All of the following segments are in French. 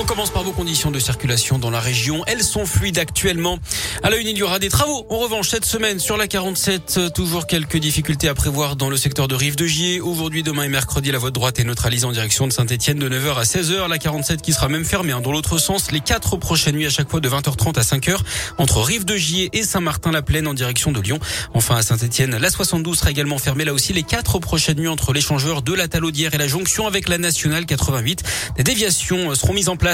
On commence par vos conditions de circulation dans la région. Elles sont fluides actuellement. À la une, il y aura des travaux. En revanche, cette semaine, sur la 47, toujours quelques difficultés à prévoir dans le secteur de Rive de Gier. Aujourd'hui, demain et mercredi, la voie de droite est neutralisée en direction de Saint-Etienne de 9h à 16h. La 47 qui sera même fermée hein, dans l'autre sens les quatre prochaines nuits à chaque fois de 20h30 à 5h entre Rive de Gier et Saint-Martin-la-Plaine en direction de Lyon. Enfin, à Saint-Etienne, la 72 sera également fermée là aussi les quatre prochaines nuits entre l'échangeur de la Talaudière et la jonction avec la nationale 88. Des déviations seront mises en place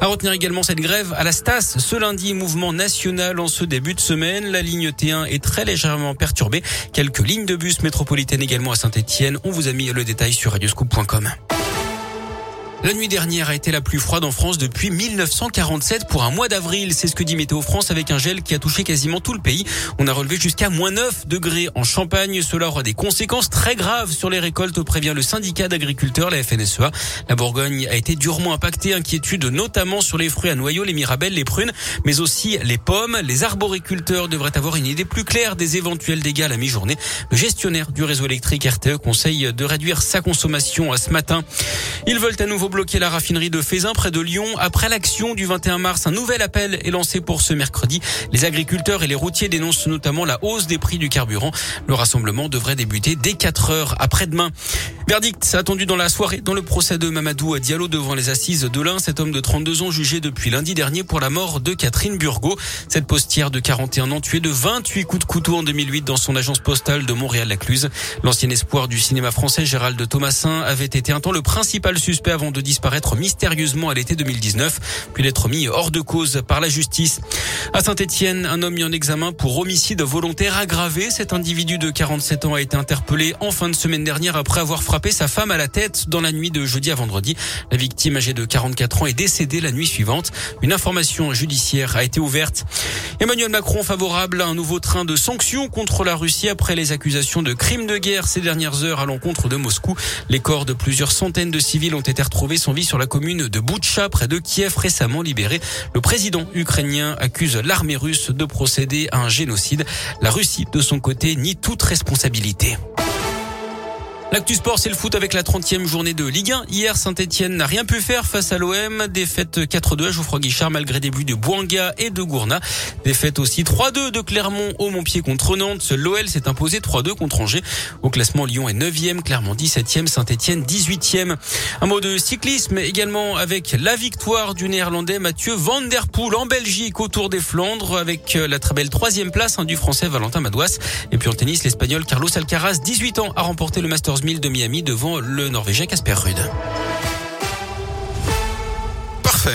à retenir également cette grève à la Stas ce lundi, mouvement national en ce début de semaine. La ligne T1 est très légèrement perturbée. Quelques lignes de bus métropolitaines également à Saint-Etienne. On vous a mis le détail sur radioscoop.com. La nuit dernière a été la plus froide en France depuis 1947 pour un mois d'avril. C'est ce que dit Météo France avec un gel qui a touché quasiment tout le pays. On a relevé jusqu'à moins 9 degrés en Champagne. Cela aura des conséquences très graves sur les récoltes, prévient le syndicat d'agriculteurs, la FNSEA. La Bourgogne a été durement impactée. Inquiétude notamment sur les fruits à noyaux, les mirabelles, les prunes, mais aussi les pommes. Les arboriculteurs devraient avoir une idée plus claire des éventuels dégâts à la mi-journée. Le gestionnaire du réseau électrique RTE conseille de réduire sa consommation à ce matin. Ils veulent à nouveau bloquer la raffinerie de Fézin près de Lyon. Après l'action du 21 mars, un nouvel appel est lancé pour ce mercredi. Les agriculteurs et les routiers dénoncent notamment la hausse des prix du carburant. Le rassemblement devrait débuter dès 4 heures après-demain. Verdict attendu dans la soirée dans le procès de Mamadou Diallo devant les assises de l'Ain. Cet homme de 32 ans jugé depuis lundi dernier pour la mort de Catherine Burgot. Cette postière de 41 ans tuée de 28 coups de couteau en 2008 dans son agence postale de Montréal-Lacluse. L'ancien espoir du cinéma français Gérald Thomasin avait été un temps le principal suspect avant de disparaître mystérieusement à l'été 2019, puis d'être mis hors de cause par la justice. À Saint-Etienne, un homme mis en examen pour homicide volontaire aggravé. Cet individu de 47 ans a été interpellé en fin de semaine dernière après avoir sa femme à la tête dans la nuit de jeudi à vendredi. La victime âgée de 44 ans est décédée la nuit suivante. Une information judiciaire a été ouverte. Emmanuel Macron favorable à un nouveau train de sanctions contre la Russie après les accusations de crimes de guerre ces dernières heures à l'encontre de Moscou. Les corps de plusieurs centaines de civils ont été retrouvés sans vie sur la commune de Boutcha près de Kiev récemment libéré. Le président ukrainien accuse l'armée russe de procéder à un génocide. La Russie, de son côté, nie toute responsabilité. L'actu sport, c'est le foot avec la 30e journée de Ligue 1. Hier, Saint-Etienne n'a rien pu faire face à l'OM. Défaite 4-2 à Geoffroy Guichard malgré des buts de Boanga et de Gourna. Défaite aussi 3-2 de Clermont au Montpied contre Nantes. L'OL s'est imposé 3-2 contre Angers. Au classement, Lyon est 9e, Clermont 17e, Saint-Etienne 18e. Un mot de cyclisme également avec la victoire du néerlandais Mathieu Van Der Poel en Belgique au Tour des Flandres avec la très belle troisième place hein, du français Valentin Madouas. Et puis en tennis, l'espagnol Carlos Alcaraz, 18 ans, a remporté le Masters 1000 de Miami devant le Norvégien Casper Ruud.